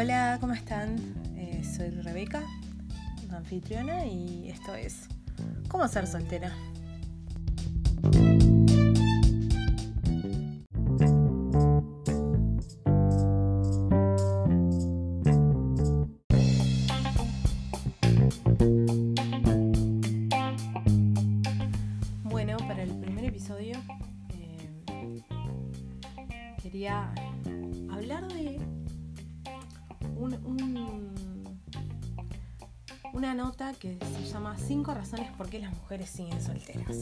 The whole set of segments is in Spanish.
Hola, ¿cómo están? Eh, soy Rebeca, anfitriona, y esto es ¿Cómo ser soltera? Bueno, para el primer episodio eh, quería hablar de un- un- una nota que se llama 5 razones por qué las mujeres siguen solteras.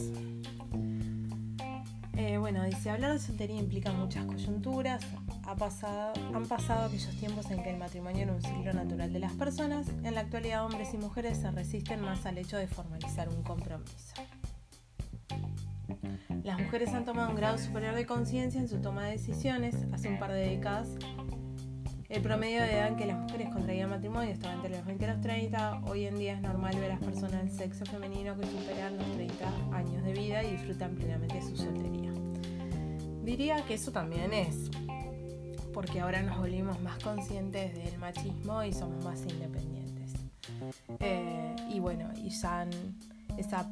Eh, bueno, dice, hablar de soltería implica muchas coyunturas. Ha pasado, han pasado aquellos tiempos en que el matrimonio era un ciclo natural de las personas. En la actualidad hombres y mujeres se resisten más al hecho de formalizar un compromiso. Las mujeres han tomado un grado superior de conciencia en su toma de decisiones. Hace un par de décadas, el promedio de edad en que las mujeres contraían matrimonio estaba entre los 20 y los 30. Hoy en día es normal ver a las personas del sexo femenino que superan los 30 años de vida y disfrutan plenamente de su soltería. Diría que eso también es porque ahora nos volvimos más conscientes del machismo y somos más independientes. Eh, y bueno, y ya esa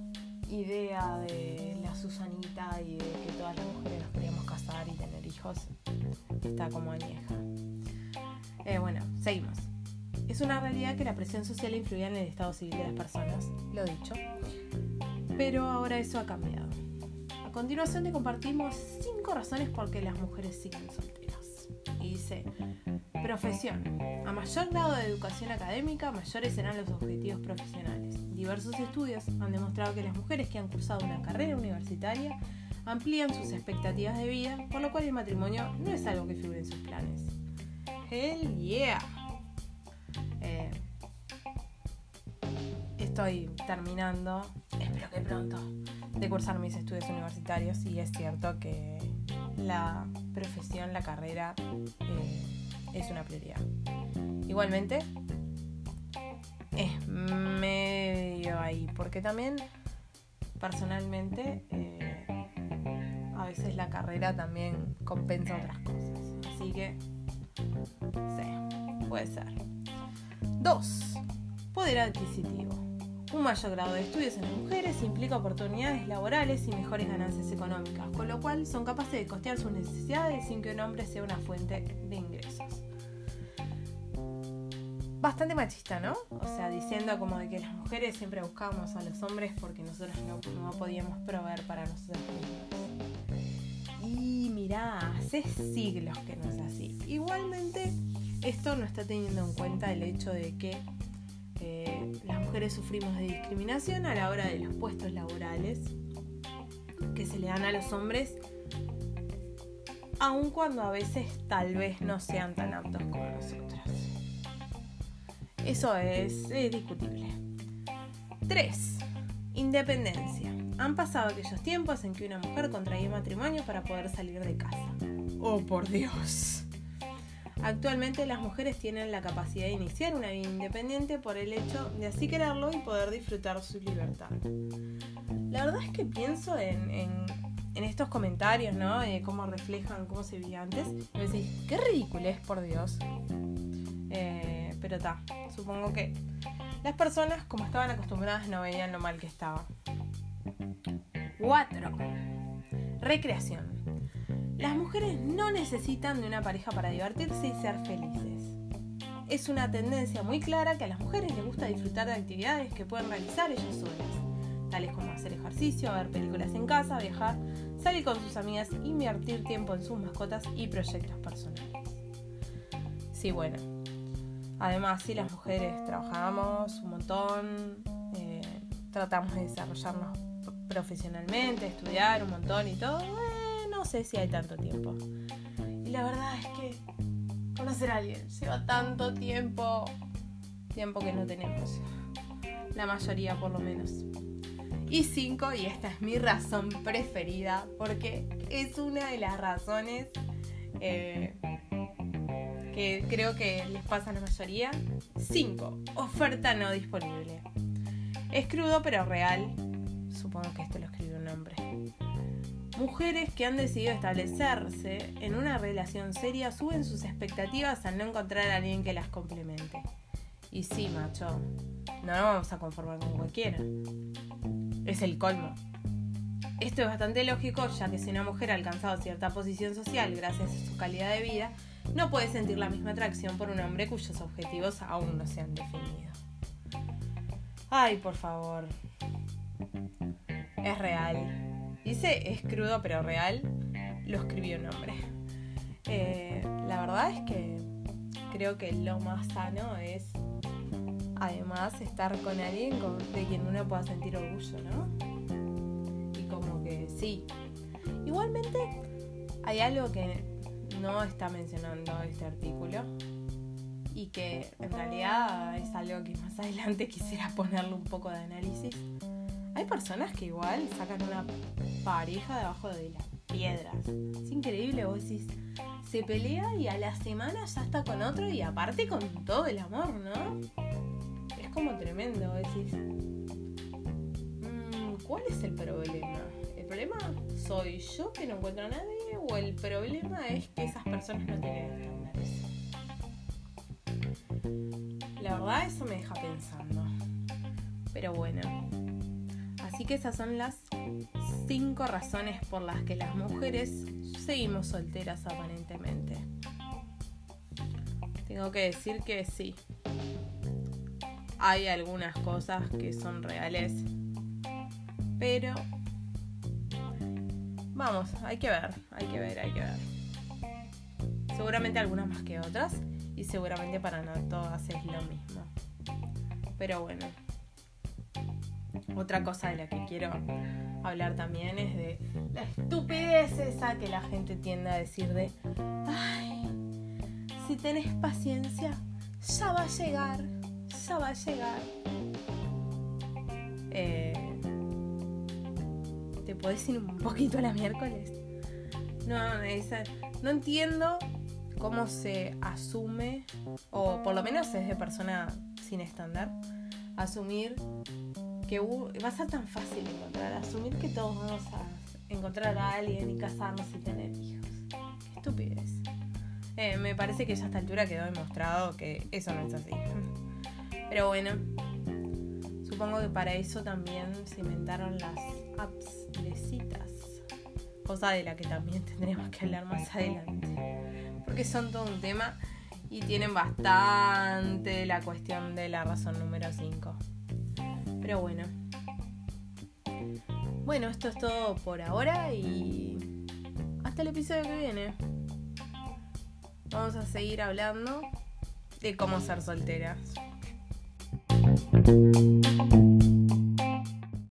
idea de la Susanita y de que todas las mujeres nos queríamos casar y tener hijos está como añeja. Eh, bueno, seguimos. Es una realidad que la presión social influía en el estado civil de las personas, lo dicho, pero ahora eso ha cambiado. A continuación te compartimos 5 razones por qué las mujeres siguen solteras. Y dice, profesión. A mayor grado de educación académica, mayores serán los objetivos profesionales. Diversos estudios han demostrado que las mujeres que han cursado una carrera universitaria amplían sus expectativas de vida, por lo cual el matrimonio no es algo que figure en sus planes. Hell yeah. Eh, estoy terminando, espero que pronto, de cursar mis estudios universitarios y es cierto que la profesión, la carrera eh, es una prioridad. Igualmente, es medio ahí, porque también personalmente eh, a veces la carrera también compensa otras cosas. Así que Sí, puede ser. 2. Poder adquisitivo. Un mayor grado de estudios en las mujeres implica oportunidades laborales y mejores ganancias económicas, con lo cual son capaces de costear sus necesidades sin que un hombre sea una fuente de ingresos. Bastante machista, ¿no? O sea, diciendo como de que las mujeres siempre buscábamos a los hombres porque nosotros no, podíamos proveer para nosotros. Hace siglos que no es así. Igualmente, esto no está teniendo en cuenta el hecho de que eh, las mujeres sufrimos de discriminación a la hora de los puestos laborales que se le dan a los hombres, aun cuando a veces tal vez no sean tan aptos como nosotras. Eso es, es discutible. 3. Independencia. Han pasado aquellos tiempos en que una mujer contraía matrimonio para poder salir de casa. Oh, por Dios. Actualmente las mujeres tienen la capacidad de iniciar una vida independiente por el hecho de así quererlo y poder disfrutar su libertad. La verdad es que pienso en, en- en estos comentarios, ¿no? De cómo reflejan cómo se vivía antes. Y me decís, qué ridículo es, por Dios. Eh, pero está, supongo que las personas, como estaban acostumbradas, no veían lo mal que estaba. 4. Recreación. Las mujeres no necesitan de una pareja para divertirse y ser felices. Es una tendencia muy clara que a las mujeres les gusta disfrutar de actividades que pueden realizar ellas solas, tales como hacer ejercicio, ver películas en casa, viajar, salir con sus amigas, invertir tiempo en sus mascotas y proyectos personales. Sí, bueno. Además, sí, las mujeres trabajamos un montón, eh, tratamos de desarrollarnos profesionalmente, estudiar un montón y todo. eh, no sé si hay tanto tiempo. Y la verdad es que conocer a alguien lleva tanto tiempo, tiempo que no tenemos. La mayoría por lo menos. Y cinco, y esta es mi razón preferida, porque es una de las razones eh, que creo que les pasa a la mayoría. 5. Oferta no disponible. Es crudo pero real. Supongo que esto lo escribió un hombre. Mujeres que han decidido establecerse en una relación seria suben sus expectativas al no encontrar a alguien que las complemente. Y sí, macho, no nos vamos a conformar con cualquiera. Es el colmo. Esto es bastante lógico, ya que si una mujer ha alcanzado cierta posición social gracias a su calidad de vida, no puede sentir la misma atracción por un hombre cuyos objetivos aún no se han definido. Ay, por favor. Es real. Dice, es crudo pero real. Lo escribió un hombre. Eh, la verdad es que creo que lo más sano es además estar con alguien de quien uno pueda sentir orgullo, ¿no? Y como que sí. Igualmente hay algo que no está mencionando este artículo y que en realidad es algo que más adelante quisiera ponerle un poco de análisis. Hay personas que igual sacan una pareja debajo de las piedras. Es increíble, vos decís, se pelea y a la semana ya está con otro y aparte con todo el amor, ¿no? Es como tremendo, vos decís. Mm, ¿Cuál es el problema? ¿El problema soy yo que no encuentro a nadie o el problema es que esas personas no tienen estándares? La verdad eso me deja pensando. Pero bueno. Así que esas son las cinco razones por las que las mujeres seguimos solteras aparentemente. Tengo que decir que sí. Hay algunas cosas que son reales. Pero... Vamos, hay que ver, hay que ver, hay que ver. Seguramente algunas más que otras y seguramente para no todas es lo mismo. Pero bueno, otra cosa de la que quiero hablar también es de la estupidez esa que la gente tiende a decir de, ay, si tenés paciencia, ya va a llegar, ya va a llegar. Eh, ¿Te podés ir un poquito a la miércoles? No, esa, no entiendo cómo se asume, o por lo menos es de persona sin estándar, asumir que va a ser tan fácil encontrar, asumir que todos vamos a encontrar a alguien y casarnos y tener hijos. Qué estupidez. Eh, me parece que ya a esta altura quedó demostrado que eso no es así. Pero bueno, supongo que para eso también se inventaron las apps de citas, cosa de la que también tendremos que hablar más adelante porque son todo un tema y tienen bastante la cuestión de la razón número 5. Pero bueno. Bueno, esto es todo por ahora y hasta el episodio que viene. Vamos a seguir hablando de cómo ser solteras.